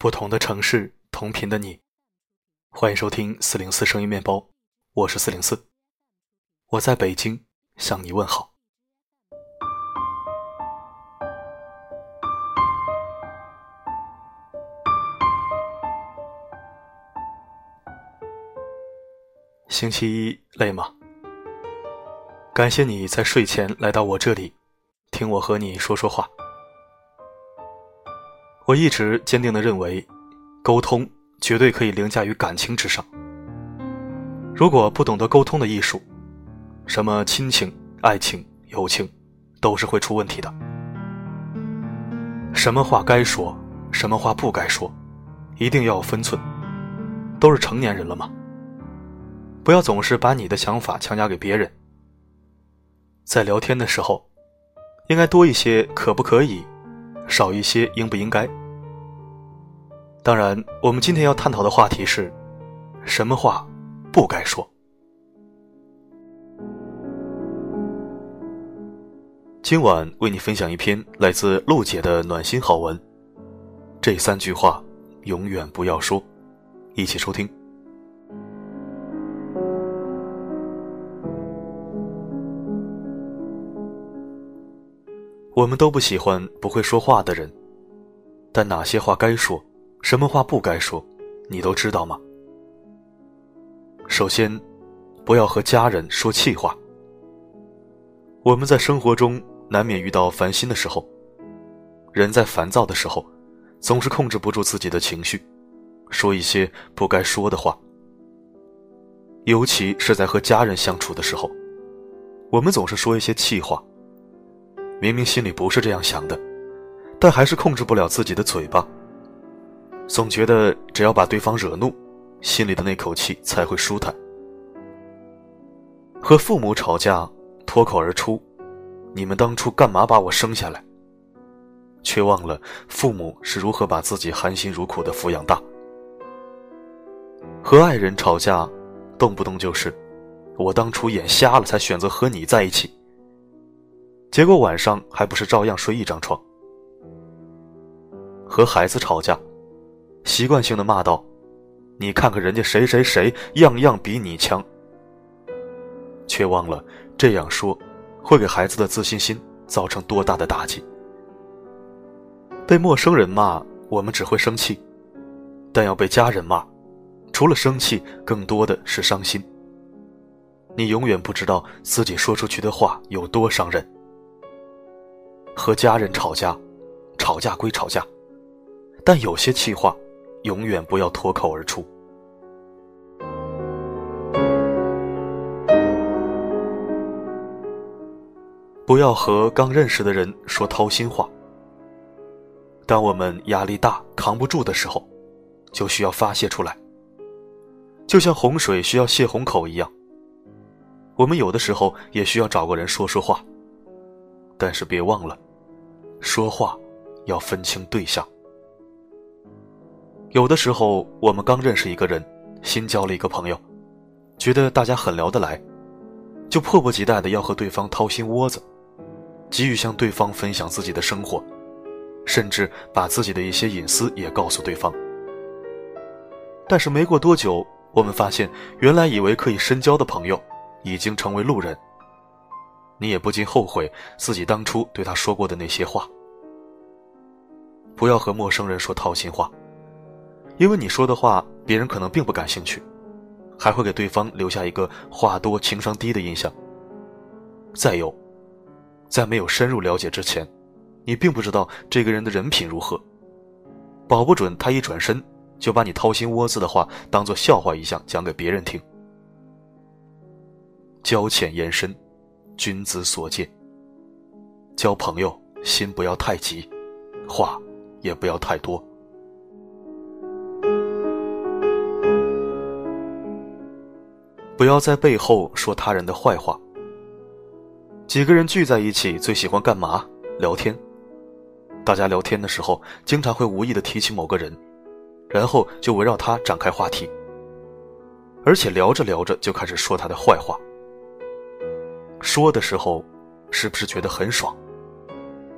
不同的城市，同频的你，欢迎收听四零四声音面包，我是四零四，我在北京向你问好。星期一累吗？感谢你在睡前来到我这里，听我和你说说话。我一直坚定的认为，沟通绝对可以凌驾于感情之上。如果不懂得沟通的艺术，什么亲情、爱情、友情，都是会出问题的。什么话该说，什么话不该说，一定要有分寸。都是成年人了嘛，不要总是把你的想法强加给别人。在聊天的时候，应该多一些可不可以，少一些应不应该。当然，我们今天要探讨的话题是：什么话不该说。今晚为你分享一篇来自陆姐的暖心好文。这三句话永远不要说，一起收听。我们都不喜欢不会说话的人，但哪些话该说？什么话不该说，你都知道吗？首先，不要和家人说气话。我们在生活中难免遇到烦心的时候，人在烦躁的时候，总是控制不住自己的情绪，说一些不该说的话。尤其是在和家人相处的时候，我们总是说一些气话。明明心里不是这样想的，但还是控制不了自己的嘴巴。总觉得只要把对方惹怒，心里的那口气才会舒坦。和父母吵架，脱口而出：“你们当初干嘛把我生下来？”却忘了父母是如何把自己含辛茹苦的抚养大。和爱人吵架，动不动就是：“我当初眼瞎了才选择和你在一起。”结果晚上还不是照样睡一张床。和孩子吵架。习惯性的骂道：“你看看人家谁谁谁，样样比你强。”却忘了这样说，会给孩子的自信心造成多大的打击。被陌生人骂，我们只会生气；但要被家人骂，除了生气，更多的是伤心。你永远不知道自己说出去的话有多伤人。和家人吵架，吵架归吵架，但有些气话。永远不要脱口而出。不要和刚认识的人说掏心话。当我们压力大、扛不住的时候，就需要发泄出来。就像洪水需要泄洪口一样，我们有的时候也需要找个人说说话。但是别忘了，说话要分清对象。有的时候，我们刚认识一个人，新交了一个朋友，觉得大家很聊得来，就迫不及待的要和对方掏心窝子，急于向对方分享自己的生活，甚至把自己的一些隐私也告诉对方。但是没过多久，我们发现，原来以为可以深交的朋友，已经成为路人。你也不禁后悔自己当初对他说过的那些话。不要和陌生人说掏心话。因为你说的话，别人可能并不感兴趣，还会给对方留下一个话多情商低的印象。再有，在没有深入了解之前，你并不知道这个人的人品如何，保不准他一转身就把你掏心窝子的话当做笑话一样讲给别人听。交浅言深，君子所见。交朋友，心不要太急，话也不要太多。不要在背后说他人的坏话。几个人聚在一起，最喜欢干嘛？聊天。大家聊天的时候，经常会无意的提起某个人，然后就围绕他展开话题。而且聊着聊着就开始说他的坏话。说的时候，是不是觉得很爽？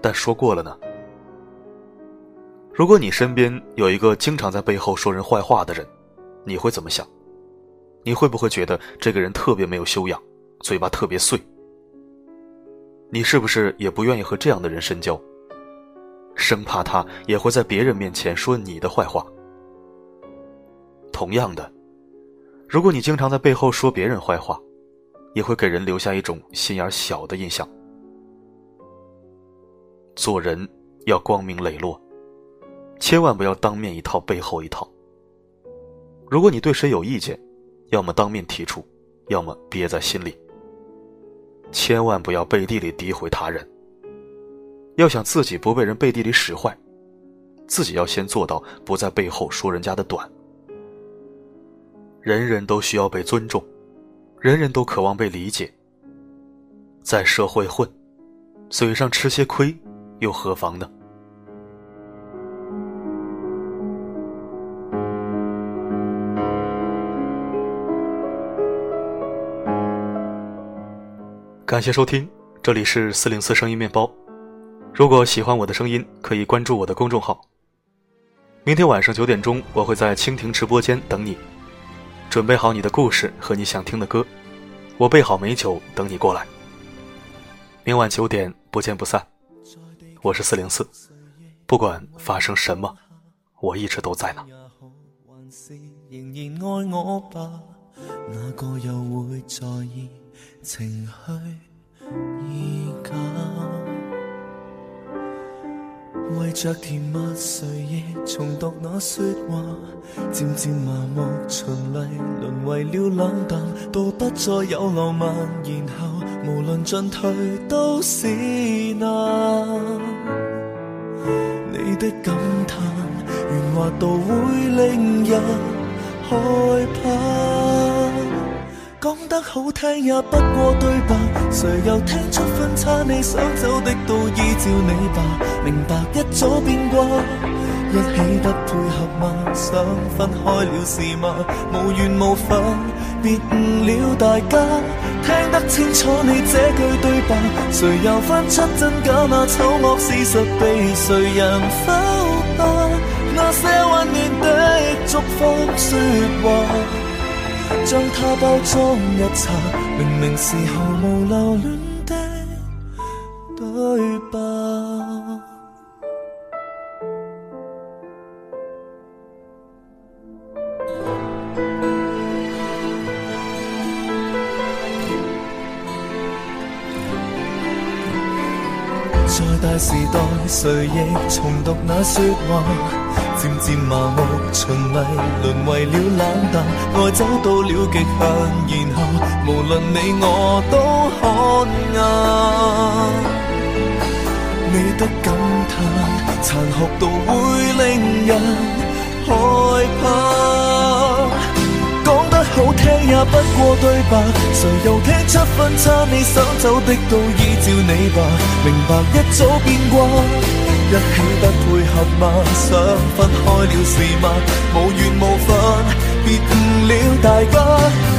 但说过了呢？如果你身边有一个经常在背后说人坏话的人，你会怎么想？你会不会觉得这个人特别没有修养，嘴巴特别碎？你是不是也不愿意和这样的人深交？生怕他也会在别人面前说你的坏话。同样的，如果你经常在背后说别人坏话，也会给人留下一种心眼小的印象。做人要光明磊落，千万不要当面一套背后一套。如果你对谁有意见，要么当面提出，要么憋在心里。千万不要背地里诋毁他人。要想自己不被人背地里使坏，自己要先做到不在背后说人家的短。人人都需要被尊重，人人都渴望被理解。在社会混，嘴上吃些亏，又何妨呢？感谢收听，这里是四零四声音面包。如果喜欢我的声音，可以关注我的公众号。明天晚上九点钟，我会在蜻蜓直播间等你。准备好你的故事和你想听的歌，我备好美酒等你过来。明晚九点不见不散。我是四零四，不管发生什么，我一直都在呢。情绪已假，为着甜蜜，谁亦重读那说话，渐渐麻木，循例沦为了冷淡，到不再有浪漫，然后无论进退都是难。你的感叹，圆滑到会令人害怕。讲得好听也不过对白，谁又听出分岔？你想走的都依照你吧，明白一早变卦，一起得配合吗？想分开了是吗？无缘无分，别误了大家。听得清楚你这句对白，谁又分出真假？那丑恶事实被谁人否吧？那些温暖的祝福说话。将它包装一册，明明是毫无留恋。时代，谁亦重读那说话。渐渐麻木，循例沦为了冷淡，爱走到了极限，然后无论你我都看硬。你的感叹残酷到会令人害怕，听也不过对白，谁又听出分岔？你想走的都依照你吧，明白一早变卦。一起不配合吗？想分开了是吗？无缘无分，别误了大家。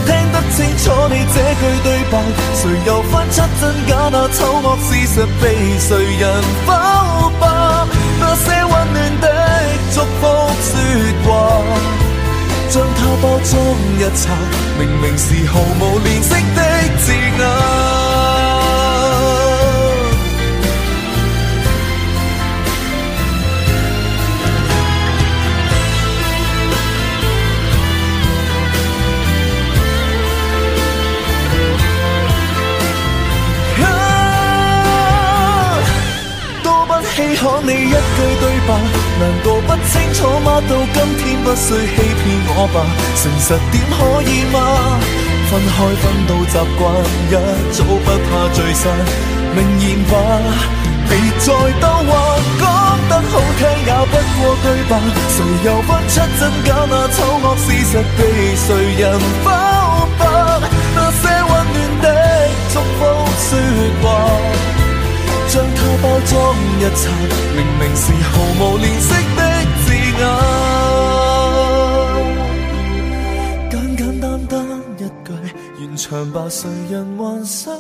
听得清楚你这句对白，谁又分出真假？那丑恶事实被谁人否吧？那些温暖的祝福说话，它包装一擦，明明是毫无怜惜的字眼。可你一句难道不清楚吗？到今天不需欺骗我吧，诚实点可以吗？分开分到习惯，一早不怕聚散，明言吧，别再兜弯，讲得好听也不过对白，谁又分出真假？那丑恶事实被谁人否白？那些温暖的祝福说话。将它包装一册，明明是毫无怜惜的字眼。简简单单一句，完场吧，谁人还想？